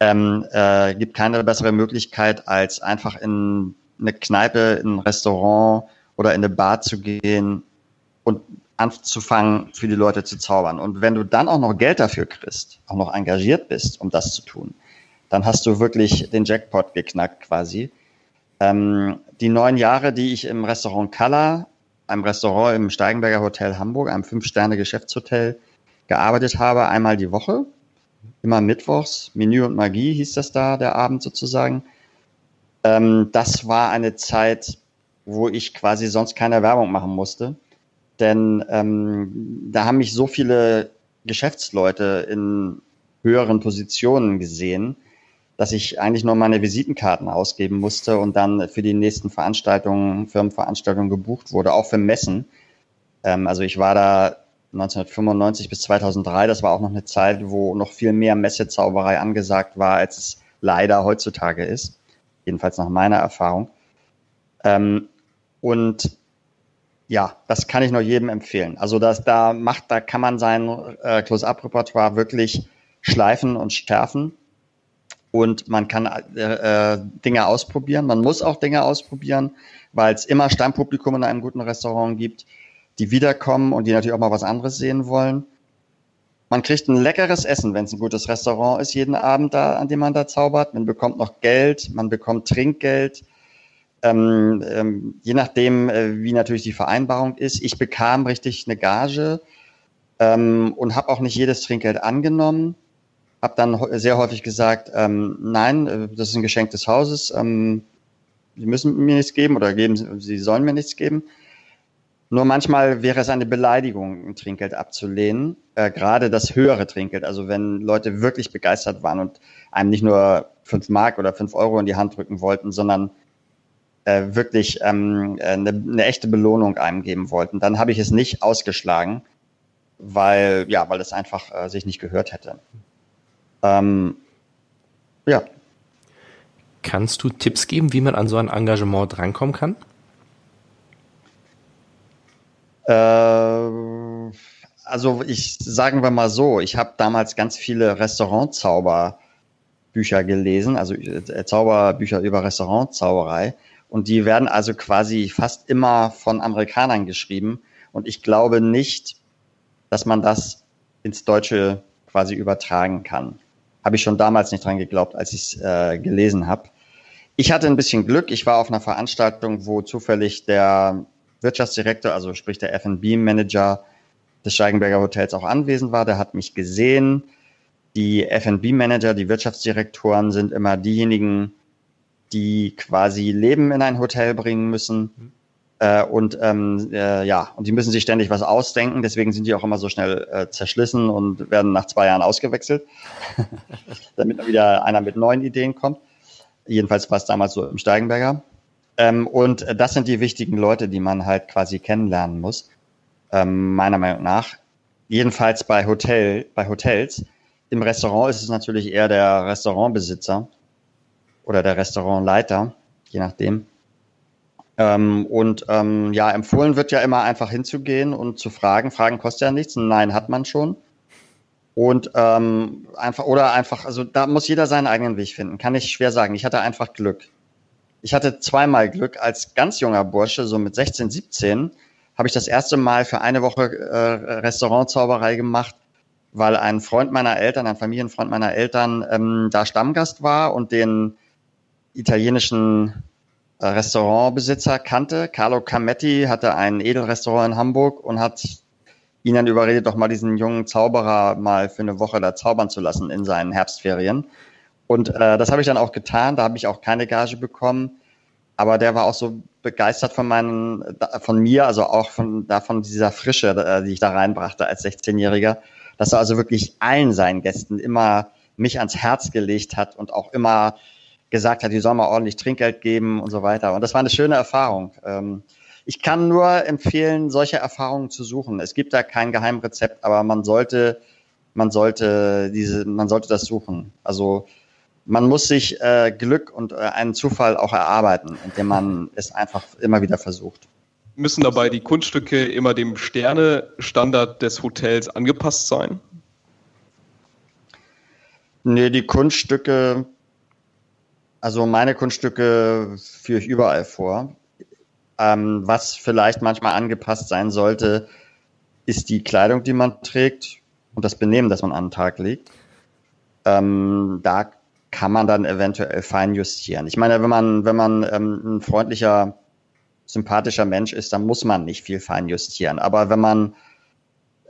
S3: Ähm, äh, gibt keine bessere Möglichkeit, als einfach in eine Kneipe, in ein Restaurant oder in eine Bar zu gehen und anzufangen, für die Leute zu zaubern. Und wenn du dann auch noch Geld dafür kriegst, auch noch engagiert bist, um das zu tun, dann hast du wirklich den Jackpot geknackt quasi. Ähm, die neun Jahre, die ich im Restaurant Color, einem Restaurant im Steigenberger Hotel Hamburg, einem Fünf-Sterne-Geschäftshotel, gearbeitet habe, einmal die Woche, immer mittwochs, Menü und Magie hieß das da, der Abend sozusagen. Ähm, das war eine Zeit, wo ich quasi sonst keine Werbung machen musste. Denn ähm, da haben mich so viele Geschäftsleute in höheren Positionen gesehen, dass ich eigentlich nur meine Visitenkarten ausgeben musste und dann für die nächsten Veranstaltungen, Firmenveranstaltungen gebucht wurde, auch für Messen. Ähm, also ich war da 1995 bis 2003, das war auch noch eine Zeit, wo noch viel mehr Messezauberei angesagt war, als es leider heutzutage ist. Jedenfalls nach meiner Erfahrung. Ähm, und ja, das kann ich nur jedem empfehlen. Also das, da macht, da kann man sein äh, Close-Up-Repertoire wirklich schleifen und schärfen. Und man kann äh, äh, Dinge ausprobieren. Man muss auch Dinge ausprobieren, weil es immer Stammpublikum in einem guten Restaurant gibt, die wiederkommen und die natürlich auch mal was anderes sehen wollen. Man kriegt ein leckeres Essen, wenn es ein gutes Restaurant ist, jeden Abend da, an dem man da zaubert. Man bekommt noch Geld, man bekommt Trinkgeld ähm, ähm, je nachdem, äh, wie natürlich die Vereinbarung ist. Ich bekam richtig eine Gage ähm, und habe auch nicht jedes Trinkgeld angenommen. Habe dann sehr häufig gesagt, ähm, nein, äh, das ist ein Geschenk des Hauses. Ähm, Sie müssen mir nichts geben oder geben, Sie sollen mir nichts geben. Nur manchmal wäre es eine Beleidigung, ein Trinkgeld abzulehnen, äh, gerade das höhere Trinkgeld. Also wenn Leute wirklich begeistert waren und einem nicht nur fünf Mark oder fünf Euro in die Hand drücken wollten, sondern äh, wirklich ähm, eine, eine echte Belohnung einem geben wollten. Dann habe ich es nicht ausgeschlagen, weil ja, weil es einfach äh, sich nicht gehört hätte. Ähm,
S2: ja. Kannst du Tipps geben, wie man an so ein Engagement drankommen kann?
S3: Äh, also ich sagen wir mal so, ich habe damals ganz viele Restaurantzauberbücher gelesen, also äh, Zauberbücher über Restaurantzauberei. Und die werden also quasi fast immer von Amerikanern geschrieben. Und ich glaube nicht, dass man das ins Deutsche quasi übertragen kann. Habe ich schon damals nicht dran geglaubt, als ich es äh, gelesen habe. Ich hatte ein bisschen Glück. Ich war auf einer Veranstaltung, wo zufällig der Wirtschaftsdirektor, also sprich der F&B-Manager des Steigenberger Hotels auch anwesend war. Der hat mich gesehen. Die F&B-Manager, die Wirtschaftsdirektoren sind immer diejenigen, die quasi Leben in ein Hotel bringen müssen. Äh, und ähm, äh, ja, und die müssen sich ständig was ausdenken, deswegen sind die auch immer so schnell äh, zerschlissen und werden nach zwei Jahren ausgewechselt, damit wieder einer mit neuen Ideen kommt. Jedenfalls war es damals so im Steigenberger. Ähm, und das sind die wichtigen Leute, die man halt quasi kennenlernen muss, ähm, meiner Meinung nach. Jedenfalls bei Hotel, bei Hotels. Im Restaurant ist es natürlich eher der Restaurantbesitzer, oder der Restaurantleiter, je nachdem. Ähm, und ähm, ja, empfohlen wird ja immer einfach hinzugehen und zu fragen. Fragen kostet ja nichts. Nein, hat man schon. Und ähm, einfach, oder einfach, also da muss jeder seinen eigenen Weg finden. Kann ich schwer sagen. Ich hatte einfach Glück. Ich hatte zweimal Glück. Als ganz junger Bursche, so mit 16, 17, habe ich das erste Mal für eine Woche äh, Restaurantzauberei gemacht, weil ein Freund meiner Eltern, ein Familienfreund meiner Eltern, ähm, da Stammgast war und den italienischen Restaurantbesitzer kannte. Carlo Cametti hatte ein Edelrestaurant in Hamburg und hat ihn dann überredet, doch mal diesen jungen Zauberer mal für eine Woche da zaubern zu lassen in seinen Herbstferien. Und äh, das habe ich dann auch getan. Da habe ich auch keine Gage bekommen. Aber der war auch so begeistert von meinen, von mir, also auch von davon dieser Frische, äh, die ich da reinbrachte als 16-Jähriger, dass er also wirklich allen seinen Gästen immer mich ans Herz gelegt hat und auch immer gesagt hat, die sollen mal ordentlich Trinkgeld geben und so weiter. Und das war eine schöne Erfahrung. Ähm, ich kann nur empfehlen, solche Erfahrungen zu suchen. Es gibt da kein Geheimrezept, aber man sollte, man sollte diese, man sollte das suchen. Also man muss sich äh, Glück und äh, einen Zufall auch erarbeiten, indem man es einfach immer wieder versucht.
S1: Müssen dabei die Kunststücke immer dem Sterne-Standard des Hotels angepasst sein?
S3: Nee, die Kunststücke, also meine Kunststücke führe ich überall vor. Ähm, was vielleicht manchmal angepasst sein sollte, ist die Kleidung, die man trägt und das Benehmen, das man an den Tag legt. Ähm, da kann man dann eventuell fein justieren. Ich meine, wenn man, wenn man ähm, ein freundlicher, sympathischer Mensch ist, dann muss man nicht viel fein justieren. Aber wenn man,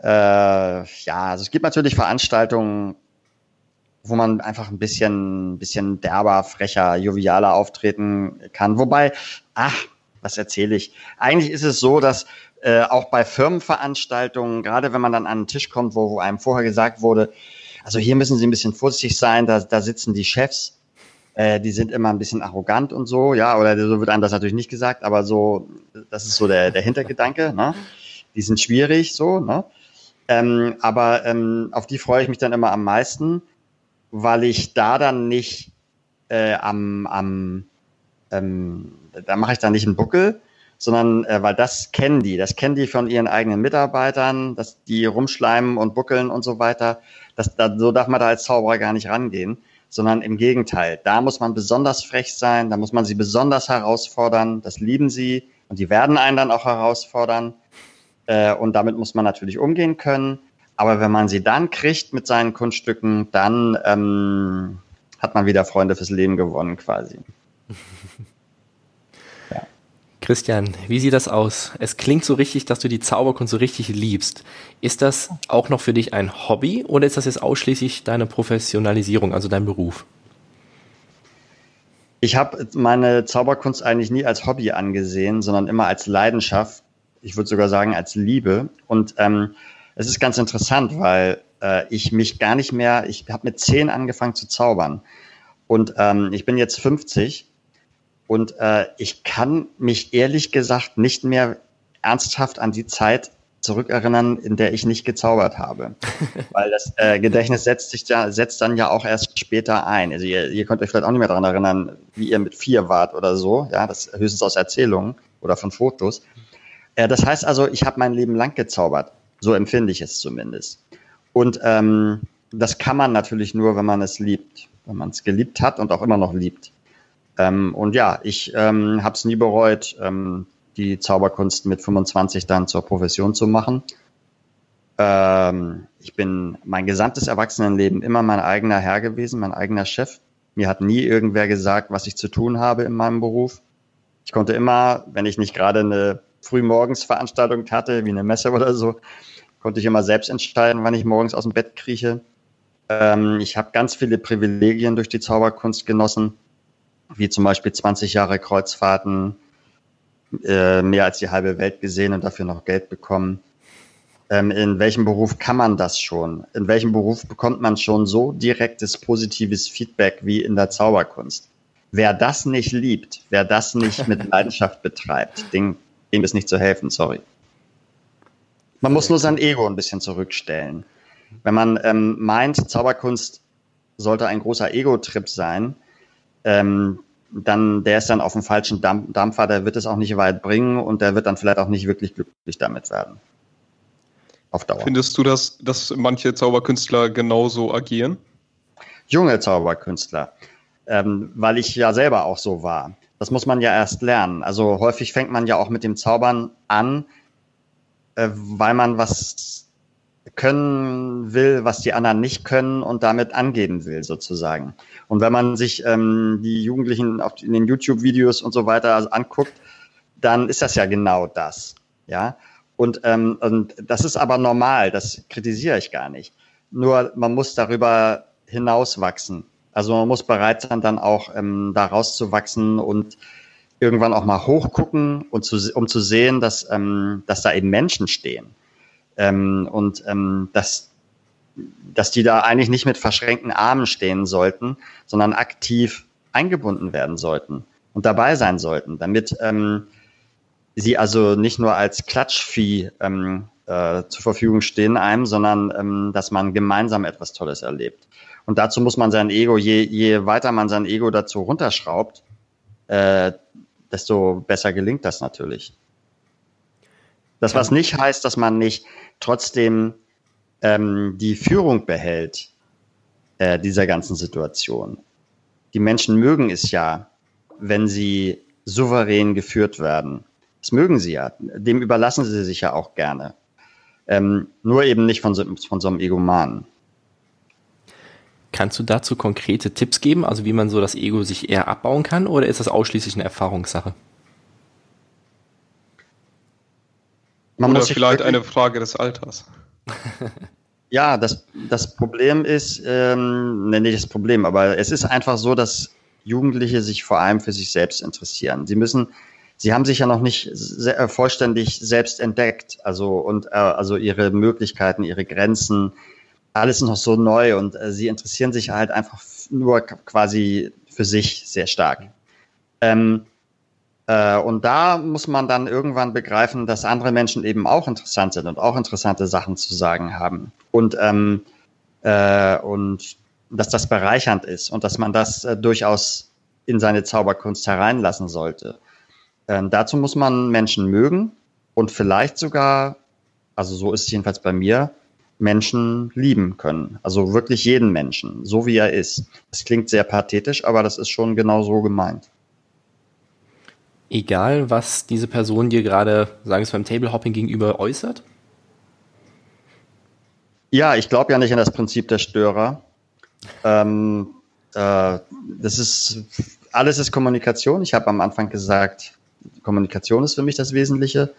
S3: äh, ja, also es gibt natürlich Veranstaltungen, wo man einfach ein bisschen, bisschen derber, frecher, jovialer auftreten kann. Wobei, ach, was erzähle ich? Eigentlich ist es so, dass äh, auch bei Firmenveranstaltungen, gerade wenn man dann an einen Tisch kommt, wo, wo einem vorher gesagt wurde, also hier müssen Sie ein bisschen vorsichtig sein, da, da sitzen die Chefs, äh, die sind immer ein bisschen arrogant und so, ja, oder so wird einem das natürlich nicht gesagt, aber so, das ist so der, der Hintergedanke, ne? Die sind schwierig, so, ne? Ähm, aber ähm, auf die freue ich mich dann immer am meisten, weil ich da dann nicht äh, am, am ähm, da mache ich dann nicht einen Buckel, sondern äh, weil das kennen die, das kennen die von ihren eigenen Mitarbeitern, dass die rumschleimen und buckeln und so weiter. Das, da, so darf man da als Zauberer gar nicht rangehen, sondern im Gegenteil. Da muss man besonders frech sein, da muss man sie besonders herausfordern. Das lieben sie und die werden einen dann auch herausfordern. Äh, und damit muss man natürlich umgehen können. Aber wenn man sie dann kriegt mit seinen Kunststücken, dann ähm, hat man wieder Freunde fürs Leben gewonnen quasi.
S2: Christian, wie sieht das aus? Es klingt so richtig, dass du die Zauberkunst so richtig liebst. Ist das auch noch für dich ein Hobby oder ist das jetzt ausschließlich deine Professionalisierung, also dein Beruf?
S3: Ich habe meine Zauberkunst eigentlich nie als Hobby angesehen, sondern immer als Leidenschaft. Ich würde sogar sagen als Liebe. Und ähm, es ist ganz interessant, weil äh, ich mich gar nicht mehr, ich habe mit zehn angefangen zu zaubern. Und ähm, ich bin jetzt 50 und äh, ich kann mich ehrlich gesagt nicht mehr ernsthaft an die Zeit zurückerinnern, in der ich nicht gezaubert habe. Weil das äh, Gedächtnis setzt sich ja, setzt dann ja auch erst später ein. Also ihr, ihr könnt euch vielleicht auch nicht mehr daran erinnern, wie ihr mit vier wart oder so. Ja, das höchstens aus Erzählungen oder von Fotos. Äh, das heißt also, ich habe mein Leben lang gezaubert. So empfinde ich es zumindest. Und ähm, das kann man natürlich nur, wenn man es liebt. Wenn man es geliebt hat und auch immer noch liebt. Ähm, und ja, ich ähm, habe es nie bereut, ähm, die Zauberkunst mit 25 dann zur Profession zu machen. Ähm, ich bin mein gesamtes Erwachsenenleben immer mein eigener Herr gewesen, mein eigener Chef. Mir hat nie irgendwer gesagt, was ich zu tun habe in meinem Beruf. Ich konnte immer, wenn ich nicht gerade eine Frühmorgensveranstaltung hatte, wie eine Messe oder so, konnte ich immer selbst entscheiden, wann ich morgens aus dem Bett krieche. Ähm, ich habe ganz viele Privilegien durch die Zauberkunst genossen wie zum Beispiel 20 Jahre Kreuzfahrten, äh, mehr als die halbe Welt gesehen und dafür noch Geld bekommen. Ähm, in welchem Beruf kann man das schon? In welchem Beruf bekommt man schon so direktes positives Feedback wie in der Zauberkunst? Wer das nicht liebt, wer das nicht mit Leidenschaft betreibt, dem, dem ist nicht zu helfen, sorry. Man muss nur sein Ego ein bisschen zurückstellen. Wenn man ähm, meint, Zauberkunst sollte ein großer Ego-Trip sein, ähm, dann der ist dann auf dem falschen Dampfer, der wird es auch nicht weit bringen und der wird dann vielleicht auch nicht wirklich glücklich damit werden.
S1: Auf Dauer. Findest du, dass, dass manche Zauberkünstler genauso agieren?
S3: Junge Zauberkünstler, ähm, weil ich ja selber auch so war. Das muss man ja erst lernen. Also häufig fängt man ja auch mit dem Zaubern an, äh, weil man was können will, was die anderen nicht können und damit angeben will, sozusagen. Und wenn man sich ähm, die Jugendlichen auf, in den YouTube-Videos und so weiter anguckt, dann ist das ja genau das. Ja. Und, ähm, und das ist aber normal, das kritisiere ich gar nicht. Nur man muss darüber hinauswachsen. Also man muss bereit sein, dann auch ähm, da rauszuwachsen und irgendwann auch mal hochgucken und zu, um zu sehen, dass, ähm, dass da eben Menschen stehen. Ähm, und ähm, dass, dass die da eigentlich nicht mit verschränkten Armen stehen sollten, sondern aktiv eingebunden werden sollten und dabei sein sollten, damit ähm, sie also nicht nur als Klatschvieh ähm, äh, zur Verfügung stehen einem, sondern ähm, dass man gemeinsam etwas Tolles erlebt. Und dazu muss man sein Ego, je, je weiter man sein Ego dazu runterschraubt, äh, desto besser gelingt das natürlich. Das, was nicht heißt, dass man nicht trotzdem ähm, die Führung behält äh, dieser ganzen Situation. Die Menschen mögen es ja, wenn sie souverän geführt werden. Das mögen sie ja. Dem überlassen sie sich ja auch gerne. Ähm, nur eben nicht von so, von so einem Egomanen.
S2: Kannst du dazu konkrete Tipps geben, also wie man so das Ego sich eher abbauen kann, oder ist das ausschließlich eine Erfahrungssache?
S1: Man oder vielleicht eine Frage des Alters.
S3: ja, das, das Problem ist, ähm, ne, nicht das Problem, aber es ist einfach so, dass Jugendliche sich vor allem für sich selbst interessieren. Sie müssen, sie haben sich ja noch nicht sehr, äh, vollständig selbst entdeckt, also und äh, also ihre Möglichkeiten, ihre Grenzen, alles noch so neu und äh, sie interessieren sich halt einfach nur quasi für sich sehr stark. Ähm, äh, und da muss man dann irgendwann begreifen, dass andere Menschen eben auch interessant sind und auch interessante Sachen zu sagen haben. Und, ähm, äh, und dass das bereichernd ist und dass man das äh, durchaus in seine Zauberkunst hereinlassen sollte. Ähm, dazu muss man Menschen mögen und vielleicht sogar, also so ist es jedenfalls bei mir, Menschen lieben können. Also wirklich jeden Menschen, so wie er ist. Das klingt sehr pathetisch, aber das ist schon genau so gemeint.
S2: Egal, was diese Person dir gerade, sagen wir es beim Tablehopping gegenüber äußert?
S3: Ja, ich glaube ja nicht an das Prinzip der Störer. Ähm, äh, das ist alles ist Kommunikation. Ich habe am Anfang gesagt, Kommunikation ist für mich das Wesentliche.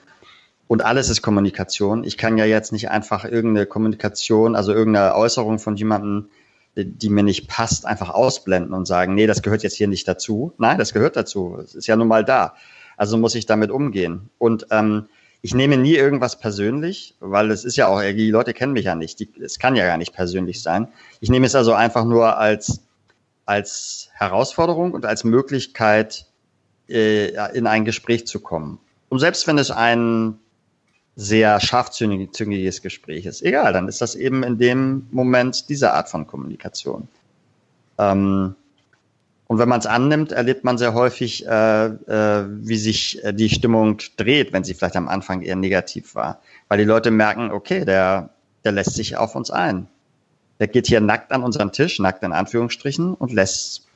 S3: Und alles ist Kommunikation. Ich kann ja jetzt nicht einfach irgendeine Kommunikation, also irgendeine Äußerung von jemandem, die, mir nicht passt, einfach ausblenden und sagen, nee, das gehört jetzt hier nicht dazu. Nein, das gehört dazu. Es ist ja nun mal da. Also muss ich damit umgehen. Und ähm, ich nehme nie irgendwas persönlich, weil es ist ja auch, die Leute kennen mich ja nicht. es kann ja gar nicht persönlich sein. Ich nehme es also einfach nur als, als Herausforderung und als Möglichkeit, äh, in ein Gespräch zu kommen. Und selbst wenn es ein sehr scharfzüngiges Gespräch ist. Egal, dann ist das eben in dem Moment diese Art von Kommunikation. Ähm, und wenn man es annimmt, erlebt man sehr häufig, äh, äh, wie sich äh, die Stimmung dreht, wenn sie vielleicht am Anfang eher negativ war. Weil die Leute merken, okay, der, der lässt sich auf uns ein. Der geht hier nackt an unseren Tisch, nackt in Anführungsstrichen, und lässt,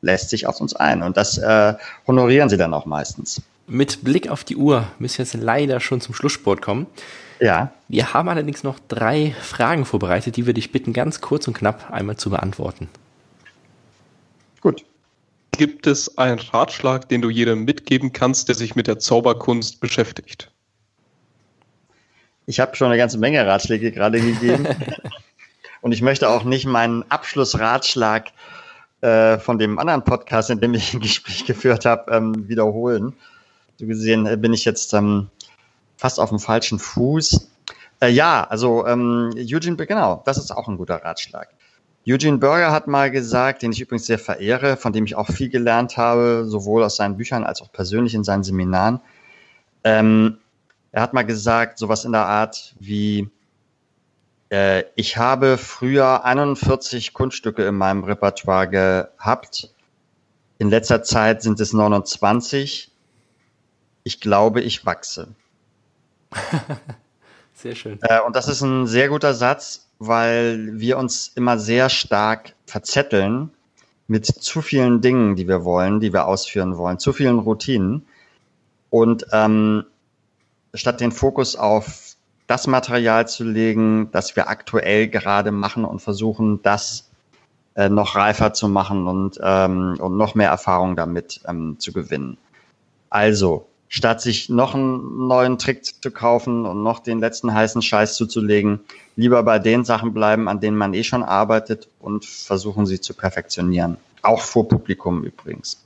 S3: lässt sich auf uns ein. Und das äh, honorieren sie dann auch meistens.
S2: Mit Blick auf die Uhr müssen wir jetzt leider schon zum Schlusssport kommen.
S3: Ja.
S2: Wir haben allerdings noch drei Fragen vorbereitet, die wir dich bitten, ganz kurz und knapp einmal zu beantworten.
S1: Gut. Gibt es einen Ratschlag, den du jedem mitgeben kannst, der sich mit der Zauberkunst beschäftigt?
S3: Ich habe schon eine ganze Menge Ratschläge gerade gegeben. und ich möchte auch nicht meinen Abschlussratschlag äh, von dem anderen Podcast, in dem ich ein Gespräch geführt habe, ähm, wiederholen. So gesehen äh, bin ich jetzt ähm, fast auf dem falschen Fuß. Äh, ja, also ähm, Eugene, genau, das ist auch ein guter Ratschlag. Eugene Burger hat mal gesagt, den ich übrigens sehr verehre, von dem ich auch viel gelernt habe, sowohl aus seinen Büchern als auch persönlich in seinen Seminaren. Ähm, er hat mal gesagt, sowas in der Art wie, äh, ich habe früher 41 Kunststücke in meinem Repertoire gehabt. In letzter Zeit sind es 29 ich glaube, ich wachse.
S2: sehr schön.
S3: Äh, und das ist ein sehr guter Satz, weil wir uns immer sehr stark verzetteln mit zu vielen Dingen, die wir wollen, die wir ausführen wollen, zu vielen Routinen. Und ähm, statt den Fokus auf das Material zu legen, das wir aktuell gerade machen und versuchen, das äh, noch reifer zu machen und, ähm, und noch mehr Erfahrung damit ähm, zu gewinnen. Also, statt sich noch einen neuen Trick zu kaufen und noch den letzten heißen Scheiß zuzulegen, lieber bei den Sachen bleiben, an denen man eh schon arbeitet und versuchen sie zu perfektionieren. Auch vor Publikum übrigens.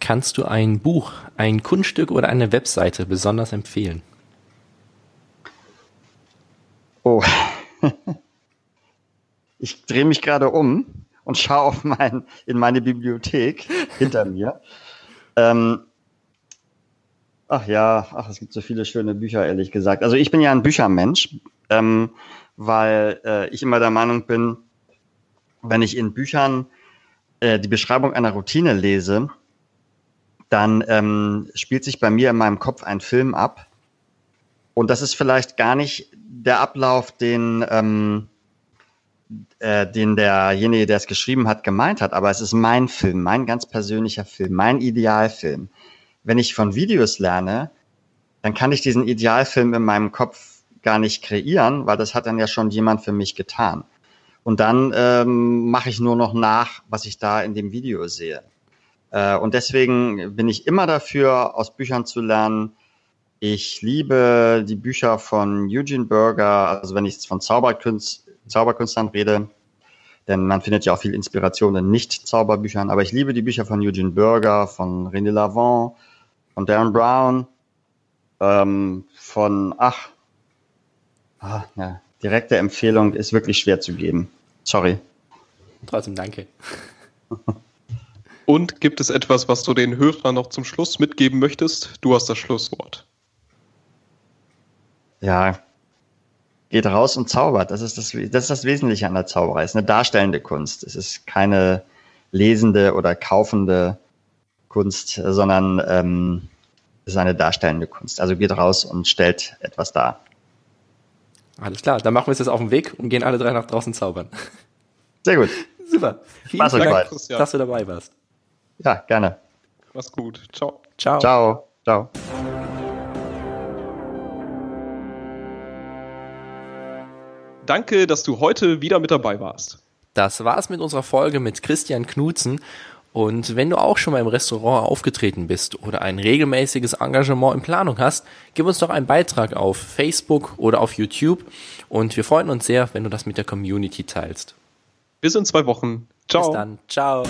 S2: Kannst du ein Buch, ein Kunststück oder eine Webseite besonders empfehlen?
S3: Oh. Ich drehe mich gerade um und schaue auf mein, in meine Bibliothek hinter mir. Ähm, ach ja, ach, es gibt so viele schöne Bücher, ehrlich gesagt. Also ich bin ja ein Büchermensch. ähm, weil äh, ich immer der Meinung bin, wenn ich in Büchern äh, die Beschreibung einer Routine lese, dann ähm, spielt sich bei mir in meinem Kopf ein Film ab. Und das ist vielleicht gar nicht der Ablauf, den, ähm, äh, den derjenige, der es geschrieben hat, gemeint hat, aber es ist mein Film, mein ganz persönlicher Film, mein Idealfilm. Wenn ich von Videos lerne, dann kann ich diesen Idealfilm in meinem Kopf gar nicht kreieren, weil das hat dann ja schon jemand für mich getan. Und dann ähm, mache ich nur noch nach, was ich da in dem Video sehe. Äh, und deswegen bin ich immer dafür, aus Büchern zu lernen. Ich liebe die Bücher von Eugene Berger, also wenn ich von Zauberkünst, Zauberkünstlern rede, denn man findet ja auch viel Inspiration in Nicht-Zauberbüchern, aber ich liebe die Bücher von Eugene Berger, von René Lavant, von Darren Brown, ähm, von, ach, ah, ja, direkte Empfehlung ist wirklich schwer zu geben. Sorry.
S2: Trotzdem danke.
S1: Und gibt es etwas, was du den Hörern noch zum Schluss mitgeben möchtest? Du hast das Schlusswort.
S3: Ja, geht raus und zaubert. Das ist das, das ist das Wesentliche an der Zauberei. Es ist eine darstellende Kunst. Es ist keine lesende oder kaufende Kunst, sondern ähm, es ist eine darstellende Kunst. Also geht raus und stellt etwas dar.
S2: Alles klar, dann machen wir es jetzt auf den Weg und gehen alle drei nach draußen zaubern.
S3: Sehr gut.
S2: Super. Vielen Mach's Dank, dass du dabei warst.
S3: Ja, gerne.
S1: Mach's gut. Ciao.
S3: Ciao. Ciao. Ciao.
S1: Danke, dass du heute wieder mit dabei warst.
S2: Das war's mit unserer Folge mit Christian Knutzen. Und wenn du auch schon mal im Restaurant aufgetreten bist oder ein regelmäßiges Engagement in Planung hast, gib uns doch einen Beitrag auf Facebook oder auf YouTube. Und wir freuen uns sehr, wenn du das mit der Community teilst.
S1: Bis in zwei Wochen.
S2: Ciao. Bis dann. Ciao.